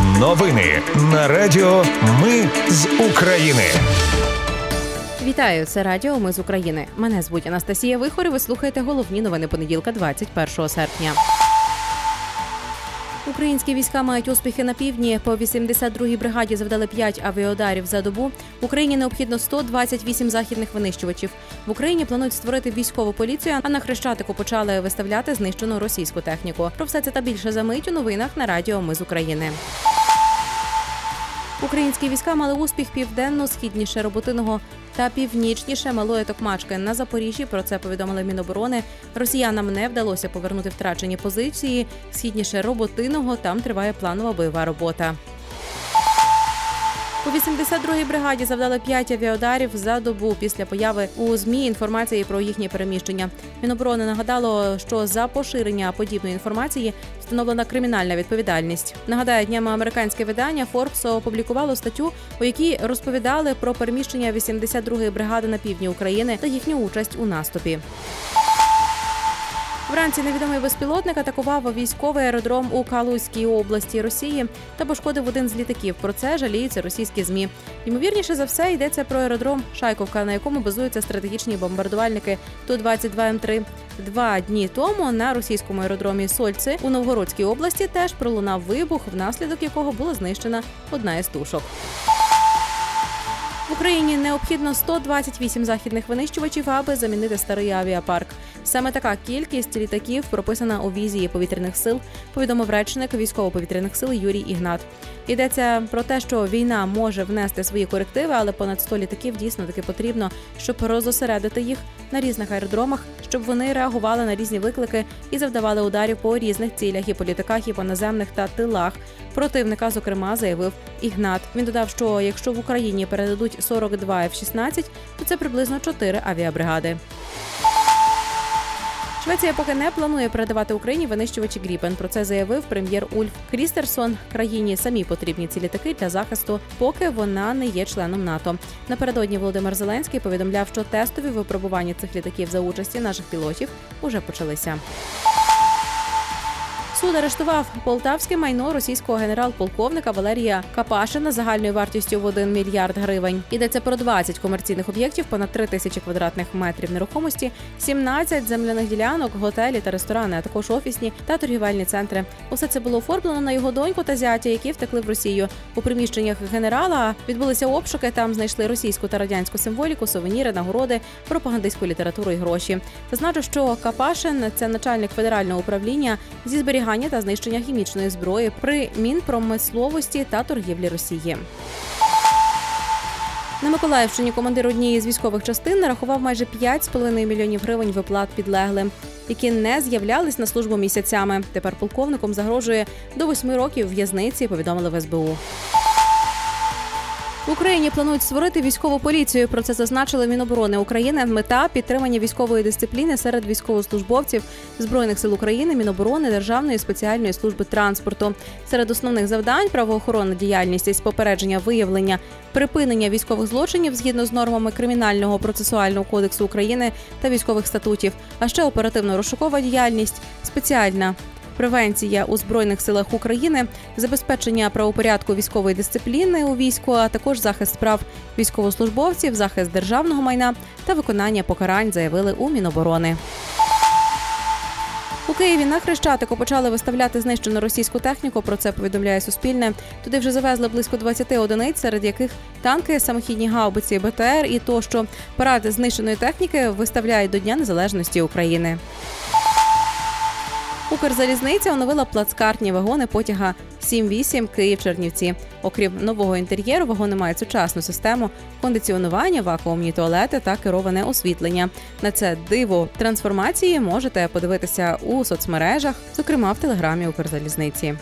Новини на Радіо Ми з України. Вітаю, це Радіо Ми з України. Мене звуть Анастасія Вихор. і Ви слухаєте головні новини понеділка, 21 серпня. Українські війська мають успіхи на півдні. По 82-й бригаді завдали 5 авіаударів за добу. Україні необхідно 128 західних винищувачів. В Україні планують створити військову поліцію, а на хрещатику почали виставляти знищену російську техніку. Про все це та більше за мить у новинах на Радіо Ми з України. Українські війська мали успіх південно-східніше роботиного та північніше малої Токмачки на Запоріжжі. Про це повідомили Міноборони. Росіянам не вдалося повернути втрачені позиції. Східніше роботиного там триває планова бойова робота. У 82-й бригаді завдали 5 авіаударів за добу після появи у змі інформації про їхнє переміщення. Міноборони нагадало, що за поширення подібної інформації встановлена кримінальна відповідальність. Нагадаю, днями американське видання Forbes опублікувало статтю, у якій розповідали про переміщення 82-ї бригади на півдні України та їхню участь у наступі. Вранці невідомий безпілотник атакував військовий аеродром у Калузькій області Росії та пошкодив один з літаків. Про це жаліються російські змі. Ймовірніше за все йдеться про аеродром Шайковка, на якому базуються стратегічні бомбардувальники ту 22 м 3 Два дні тому на російському аеродромі Сольци у Новгородській області теж пролунав вибух, внаслідок якого була знищена одна із тушок. В Україні необхідно 128 західних винищувачів, аби замінити старий авіапарк. Саме така кількість літаків прописана у візії повітряних сил. Повідомив речник військово-повітряних сил Юрій Ігнат. Йдеться про те, що війна може внести свої корективи, але понад 100 літаків дійсно таки потрібно, щоб розосередити їх на різних аеродромах, щоб вони реагували на різні виклики і завдавали ударів по різних цілях і по літаках, і по наземних та тилах. Противника, зокрема, заявив Ігнат. Він додав, що якщо в Україні передадуть 42 F-16, то це приблизно 4 авіабригади. Швеція поки не планує передавати Україні винищувачі Гріпен. Про це заявив прем'єр Ульф Крістерсон. Країні самі потрібні ці літаки для захисту, поки вона не є членом НАТО. Напередодні Володимир Зеленський повідомляв, що тестові випробування цих літаків за участі наших пілотів уже почалися. Суд арештував полтавське майно російського генерал-полковника Валерія Капашина загальною вартістю в 1 мільярд гривень. Йдеться про 20 комерційних об'єктів, понад 3 тисячі квадратних метрів нерухомості, 17 земляних ділянок, готелі та ресторани, а також офісні та торгівельні центри. Усе це було оформлено на його доньку та зятя, які втекли в Росію. У приміщеннях генерала відбулися обшуки. Там знайшли російську та радянську символіку, сувеніри, нагороди, пропагандистську літературу і гроші. Зазначу, що Капашин це начальник федерального управління зі зберігання зберігання та знищення хімічної зброї при мінпромисловості та торгівлі Росії. На Миколаївщині командир однієї з військових частин нарахував майже 5,5 мільйонів гривень виплат підлеглим, які не з'являлись на службу місяцями. Тепер полковником загрожує до восьми років в'язниці. Повідомили в СБУ. В Україні планують створити військову поліцію. Про це зазначили Міноборони України. Мета підтримання військової дисципліни серед військовослужбовців збройних сил України, Міноборони Державної спеціальної служби транспорту. Серед основних завдань правоохоронна діяльність із попередження виявлення, припинення військових злочинів згідно з нормами кримінального процесуального кодексу України та військових статутів, а ще оперативно-розшукова діяльність, спеціальна превенція у збройних силах України, забезпечення правопорядку військової дисципліни у війську, а також захист прав військовослужбовців, захист державного майна та виконання покарань заявили у Міноборони. У Києві на Хрещатику почали виставляти знищену російську техніку. Про це повідомляє Суспільне. Туди вже завезли близько 20 одиниць, серед яких танки, самохідні гаубиці, БТР і тощо парад знищеної техніки виставляють до Дня Незалежності України. Укрзалізниця оновила плацкартні вагони потяга 7-8 Київ-Чернівці. Окрім нового інтер'єру, вагони мають сучасну систему кондиціонування, вакуумні туалети та кероване освітлення. На це диво трансформації можете подивитися у соцмережах, зокрема в телеграмі Укрзалізниці.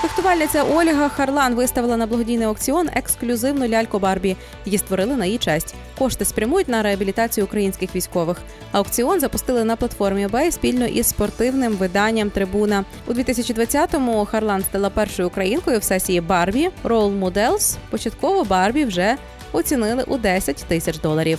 Фехтувальниця Ольга Харлан виставила на благодійний аукціон ексклюзивну ляльку Барбі. Її створили на її честь. Кошти спрямують на реабілітацію українських військових. Аукціон запустили на платформі eBay спільно із спортивним виданням Трибуна у 2020-му Харлан стала першою українкою в сесії Барбі Role Models. Початково Барбі вже оцінили у 10 тисяч доларів.